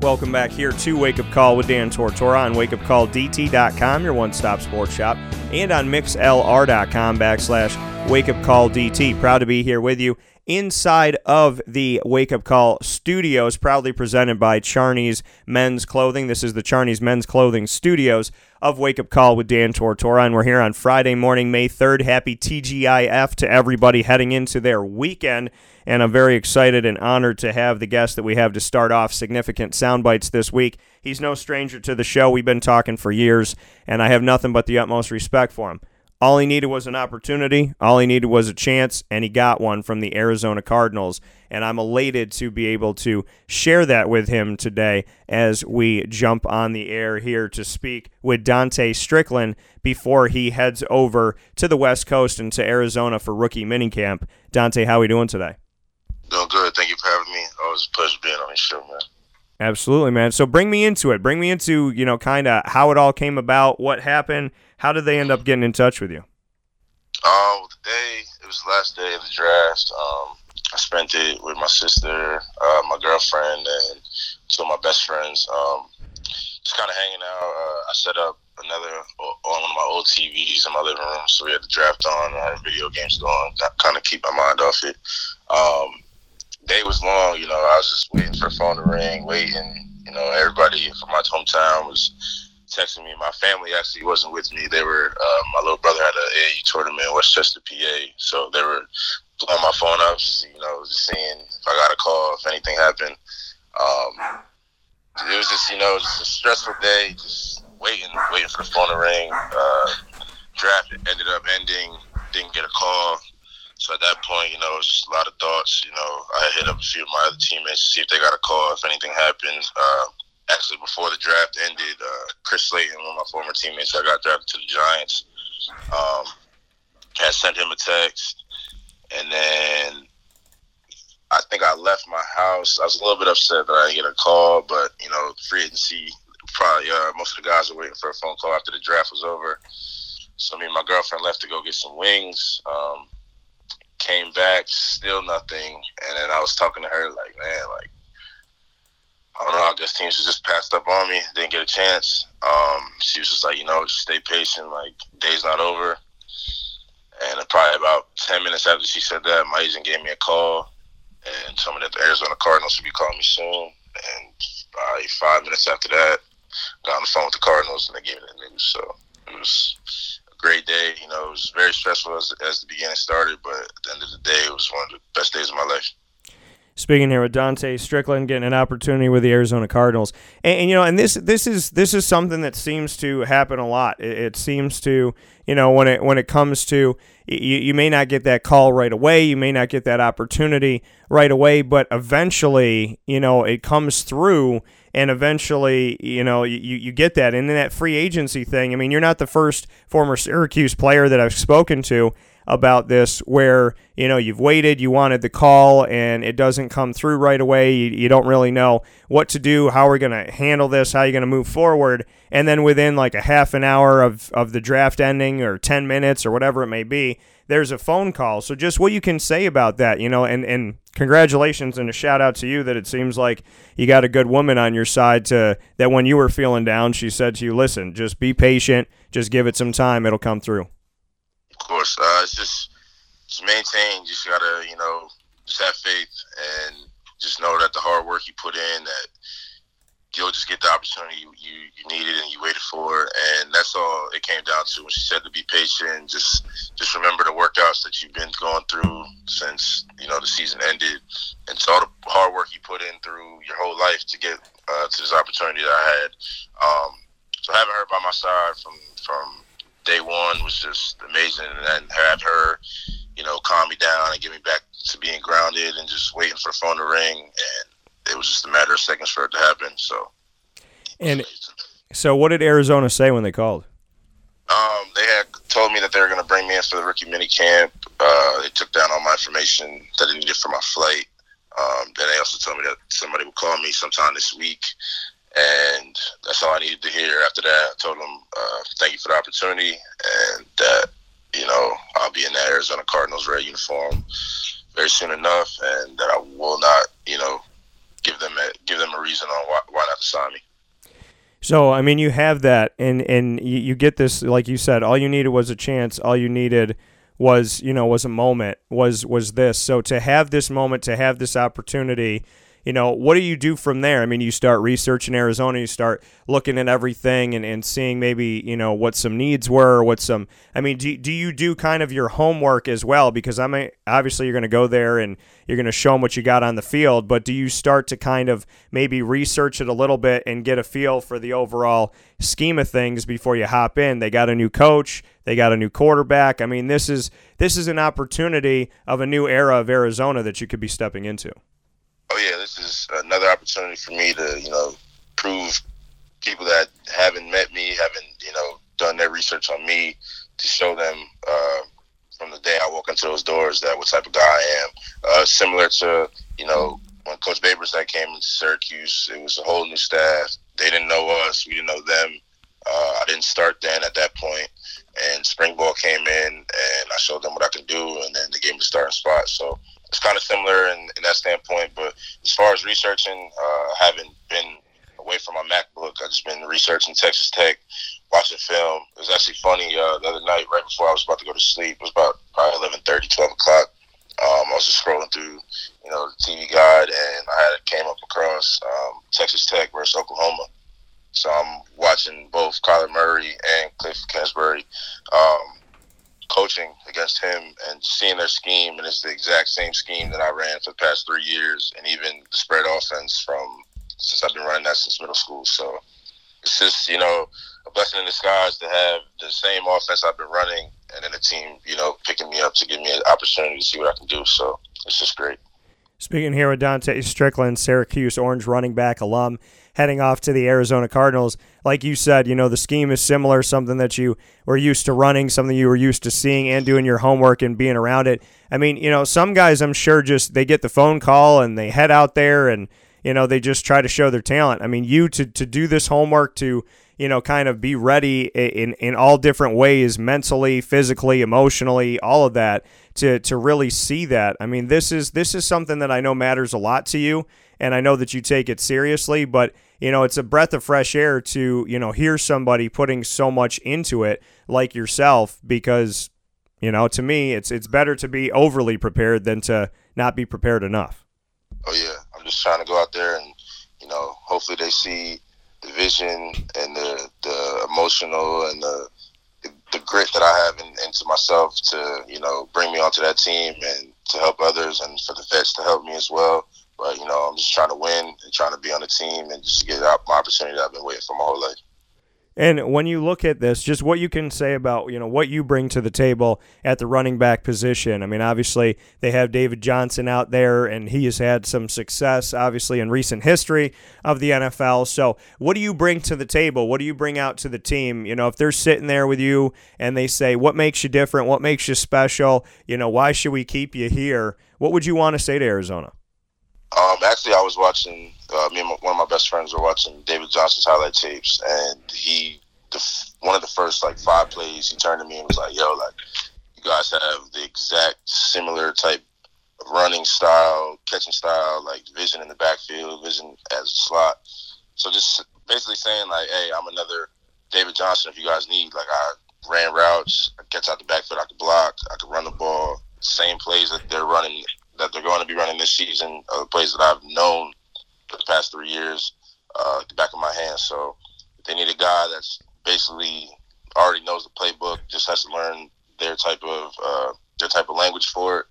Welcome back here to Wake Up Call with Dan Tortora on wakeupcalldt.com, your one-stop sports shop, and on mixlr.com backslash wakeupcalldt. Proud to be here with you inside of the Wake Up Call studios, proudly presented by Charney's Men's Clothing. This is the Charney's Men's Clothing Studios of Wake Up Call with Dan Tortora, and we're here on Friday morning, May 3rd. Happy TGIF to everybody heading into their weekend and I'm very excited and honored to have the guest that we have to start off significant sound bites this week. He's no stranger to the show. We've been talking for years, and I have nothing but the utmost respect for him. All he needed was an opportunity. All he needed was a chance, and he got one from the Arizona Cardinals. And I'm elated to be able to share that with him today as we jump on the air here to speak with Dontae Strickland before he heads over to the West Coast and to Arizona for rookie minicamp. Dontae, how are we doing today? Doing good. Thank you for having me. Always a pleasure being on your show, man. Absolutely, man. So bring me into it. Bring me into, you know, kind of how it all came about, what happened, how did they end up getting in touch with you? Um, the day, it was the last day of the draft. Um, I spent it with my sister, uh, my girlfriend, and two of my best friends. Um, just kind of hanging out. Uh, I set up another on one of my old TVs in my living room, so we had the draft on. I had video games going, kind of keep my mind off it. Um, day was long. You know, I was just waiting for the phone to ring, waiting. You know, everybody from my hometown was texting me. My family actually wasn't with me. They were. Uh, my little brother had an AAU tournament in West Chester, PA, so they were blowing my phone up. You know, just seeing if I got a call, if anything happened. Um, it was just, you know, just a stressful day. Just waiting, waiting for the phone to ring. Uh, draft ended up ending. Didn't get a call. So at that point, you know, it was just a lot of thoughts. You know, I hit up a few of my other teammates to see if they got a call, if anything happened. Uh, actually, before the draft ended, uh, Chris Slayton, one of my former teammates, I got drafted to the Giants. Um, had sent him a text, and then I think I left my house. I was a little bit upset that I didn't get a call, but you know, free agency. Probably uh, most of the guys were waiting for a phone call after the draft was over. So me and my girlfriend left to go get some wings. Um, came back, still nothing. And then I was talking to her like, man, like I don't know. I guess teams just passed up on me. Didn't get a chance. Um, she was just like, you know, stay patient. Like day's not over. And probably about ten minutes after she said that, my agent gave me a call and told me that the Arizona Cardinals would be calling me soon. And probably five minutes after that, got on the phone with the Cardinals and they gave me the news. So it was a great day. You know, it was very stressful as, as the beginning started, but at the end of the day, it was one of the best days of my life. Speaking here with Dontae Strickland, getting an opportunity with the Arizona Cardinals, and, and you know, and this this is this is something that seems to happen a lot. It, it seems to, you know, when it when it comes to you, you may not get that call right away, you may not get that opportunity right away, but eventually, you know, it comes through and eventually, you know, you, you get that. And then that free agency thing, I mean, you're not the first former Syracuse player that I've spoken to about this where, you know, you've waited, you wanted the call, and it doesn't come through right away. You, you don't really know what to do, how are we're going to handle this, how you're going to move forward. And then within like a half an hour of, of the draft ending or 10 minutes or whatever it may be, there's a phone call. So just what you can say about that, you know, and, and congratulations and a shout out to you that it seems like you got a good woman on your side to that when you were feeling down, she said to you, listen, just be patient, just give it some time, it'll come through. Of course. Uh, it's just, just maintain, just gotta, you know, just have faith and just know that the hard work you put in that you'll just get the opportunity you, you, you needed and you waited for. And that's all it came down to when she said to be patient. Just just remember the workouts that you've been going through since you know the season ended, and all the hard work you put in through your whole life to get uh, to this opportunity that I had. Um, so having her by my side from from day one was just amazing, and then have her, you know, calm me down and get me back to being grounded and just waiting for the phone to ring and it was just a matter of seconds for it to happen. So, and so what did Arizona say when they called? Um, they had told me that they were going to bring me in for the rookie mini camp. Uh, they took down all my information that they needed for my flight. Um, then they also told me that somebody would call me sometime this week, and that's all I needed to hear. After that, I told them uh, thank you for the opportunity, and that you know I'll be in that Arizona Cardinals red uniform very soon enough, and that I will not, you know, give them a, give them a reason on why, why not to sign me. So I mean, you have that, and and you, you get this, like you said, all you needed was a chance. All you needed was, you know, was a moment. Was was this? So to have this moment, to have this opportunity, you know, what do you do from there? I mean, you start researching Arizona, you start looking at everything and, and seeing maybe, you know, what some needs were, what some, I mean, do, do you do kind of your homework as well? Because I mean, obviously you're going to go there and you're going to show them what you got on the field, but do you start to kind of maybe research it a little bit and get a feel for the overall scheme of things before you hop in? They got a new coach, they got a new quarterback. I mean, this is, this is an opportunity of a new era of Arizona that you could be stepping into oh yeah, this is another opportunity for me to, you know, prove people that haven't met me, haven't, you know, done their research on me, to show them uh, from the day I walk into those doors that what type of guy I am. Uh, similar to, you know, when Coach Babers that came into Syracuse, it was a whole new staff. They didn't know us, we didn't know them. Uh, I didn't start then at that point, and spring ball came in, and I showed them what I can do, and then they gave me the starting spot. So it's kind of similar in, in, that standpoint. But as far as researching, uh, haven't been away from my MacBook. I've just been researching Texas Tech, watching film. It was actually funny uh, the other night, right before I was about to go to sleep. It was about probably 11:30, 12 o'clock. Um, I was just scrolling through, you know, the TV guide, and I had came up across um, Texas Tech versus Oklahoma. So I'm watching both Kyler Murray and Cliff Kingsbury. Um, coaching against him and seeing their scheme, and it's the exact same scheme that I ran for the past three years, and even the spread offense from since I've been running that since middle school. So it's just you know a blessing in disguise to have the same offense I've been running, and then the team you know picking me up to give me an opportunity to see what I can do. So it's just great. Speaking here with Dontae Strickland, Syracuse Orange running back alum heading off to the Arizona Cardinals. Like you said, you know, the scheme is similar, something that you were used to running, something you were used to seeing and doing your homework and being around it. I mean, you know, some guys I'm sure just they get the phone call and they head out there and, you know, they just try to show their talent. I mean, you to, to do this homework to, you know, kind of be ready in, in all different ways, mentally, physically, emotionally, all of that to, to really see that. I mean, this is this is something that I know matters a lot to you and I know that you take it seriously, but you know, it's a breath of fresh air to, you know, hear somebody putting so much into it like yourself because, you know, to me, it's it's better to be overly prepared than to not be prepared enough. Oh yeah, I'm just trying to go out there and, you know, hopefully they see the vision and the the emotional and the the grit that I have in, into myself to, you know, bring me onto that team and to help others and for the vets to help me as well. But you know, I'm just trying to win and trying to be on the team and just get my opportunity that I've been waiting for my whole life. And when you look at this, just what you can say about you know what you bring to the table at the running back position. I mean, obviously they have David Johnson out there, and he has had some success, obviously in recent history of the NFL. So, what do you bring to the table? What do you bring out to the team? You know, if they're sitting there with you and they say, "What makes you different? What makes you special? You know, why should we keep you here?" What would you want to say to Arizona? Um, actually, I was watching. Uh, me and my, one of my best friends were watching David Johnson's highlight tapes, and he, the, one of the first like five plays, he turned to me and was like, "Yo, like, you guys have the exact similar type of running style, catching style, like vision in the backfield, vision as a slot." So just basically saying like, "Hey, I'm another David Johnson. If you guys need, like, I ran routes, I catch out the backfield, I could block, I could run the ball." Same plays that they're running that they're going to be running this season are the plays that I've known for the past three years uh, at the back of my hand. So they need a guy that's basically already knows the playbook, just has to learn their type of uh, their type of language for it.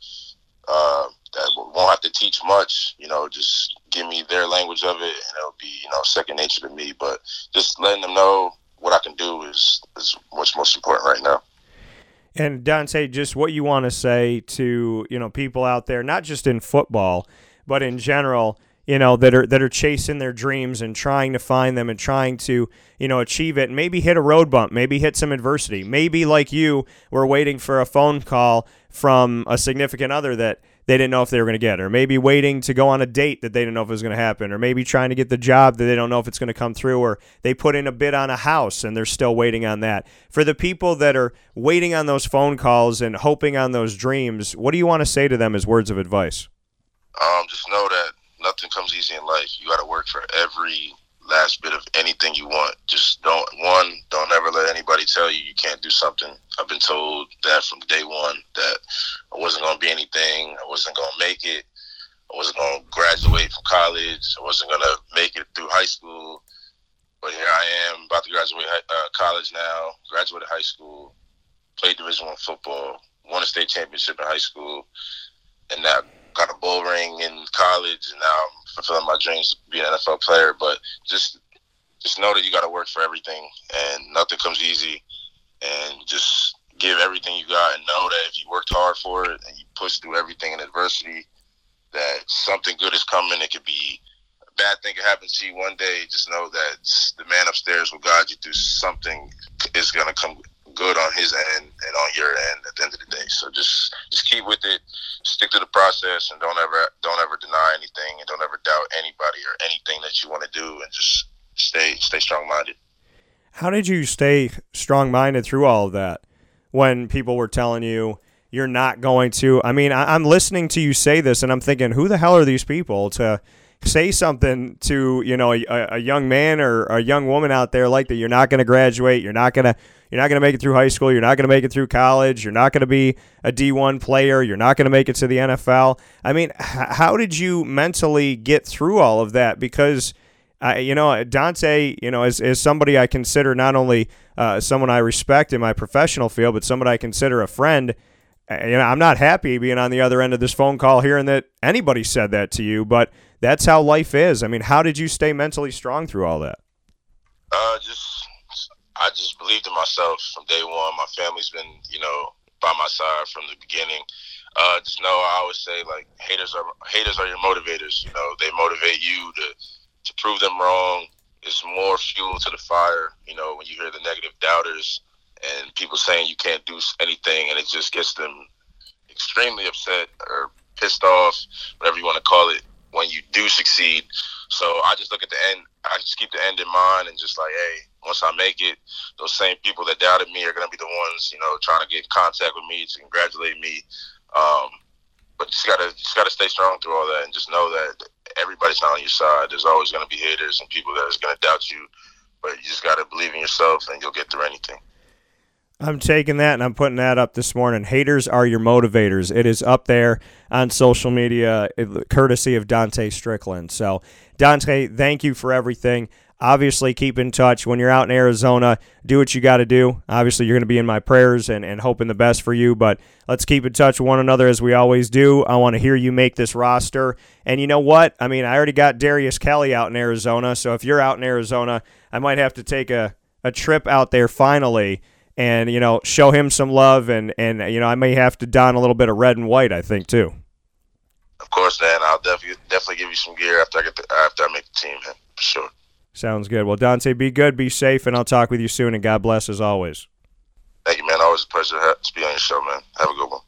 Uh, that won't have to teach much, you know, just give me their language of it, and it'll be you know second nature to me. But just letting them know what I can do is is what's most important right now. And Dontae, just what you want to say to you know people out there, not just in football, but in general. you know that are that are chasing their dreams and trying to find them and trying to you know achieve it maybe hit a road bump maybe hit some adversity maybe like you were waiting for a phone call from a significant other that they didn't know if they were going to get or maybe waiting to go on a date that they didn't know if it was going to happen or maybe trying to get the job that they don't know if it's going to come through or they put in a bid on a house and they're still waiting on that for the people that are waiting on those phone calls and hoping on those dreams what do you want to say to them as words of advice um, just know that nothing comes easy in life. You got to work for every last bit of anything you want. Just don't one, don't ever let anybody tell you you can't do something. I've been told that from day one that I wasn't to be anything. I wasn't to make it. I wasn't to graduate from college. I wasn't to make it through high school. But here I am, about to graduate uh, college now. Graduated high school, played Division One football, won a state championship in high school, and now got a bull ring in college, and now I'm fulfilling my dreams to be an NFL player. But just just know that you got to work for everything, and nothing comes easy. And just give everything you got, and know that if you worked hard for it and you push through everything in adversity, that something good is coming. It could be a bad thing could happen to you one day. Just know that the man upstairs will guide you through something is gonna come good on his end and on your end at the end of the day. So just just keep with it, stick to the process, and don't ever don't ever deny anything, and don't ever doubt anybody or anything that you want to do, and just stay stay strong minded. How did you stay strong minded through all of that when people were telling you? You're not going to. I mean, I, I'm listening to you say this, and I'm thinking, who the hell are these people to say something to you know a, a, young man or a young woman out there like that you're not going to graduate you're not going to you're not going to make it through high school. You're not going to make it through college. You're not going to be a D1 player. You're not going to make it to the NFL. I mean, how did you mentally get through all of that? Because, uh, you know, Dontae, you know, is, is somebody I consider not only uh, someone I respect in my professional field, but someone I consider a friend. Uh, you know, I'm not happy being on the other end of this phone call hearing that anybody said that to you, but that's how life is. I mean, how did you stay mentally strong through all that? Uh, just I just believed in myself from day one. My family's been, you know, by my side from the beginning. Uh, just know I always say like haters are haters are your motivators. You know, they motivate you to to prove them wrong. It's more fuel to the fire. You know, when you hear the negative doubters and people saying you can't do anything, and it just gets them extremely upset or pissed off, whatever you want to call it, when you do succeed. So I just look at the end. I just keep the end in mind and just like, hey, once I make it, those same people that doubted me are going to be the ones, you know, trying to get in contact with me to congratulate me. Um, but just gotta just gotta stay strong through all that, and just know that everybody's not on your side. There's always going to be haters and people that is going to doubt you, but you just gotta believe in yourself, and you'll get through anything. I'm taking that and I'm putting that up this morning. Haters are your motivators. It is up there on social media, courtesy of Dontae Strickland. So, Dontae, thank you for everything. Obviously, keep in touch. When you're out in Arizona, do what you got to do. Obviously, you're going to be in my prayers and, and hoping the best for you, but let's keep in touch with one another as we always do. I want to hear you make this roster. And you know what? I mean, I already got Darius Kelly out in Arizona, so if you're out in Arizona, I might have to take a, a trip out there finally and, you know, show him some love. And, and, you know, I may have to don a little bit of red and white, I think, too. Of course, Dan. I'll definitely definitely give you some gear after I get the, after I make the team, man, for sure. Sounds good. Well, Dontae, be good, be safe, and I'll talk with you soon. And God bless as always. Thank you, man. Always a pleasure to be on your show, man. Have a good one.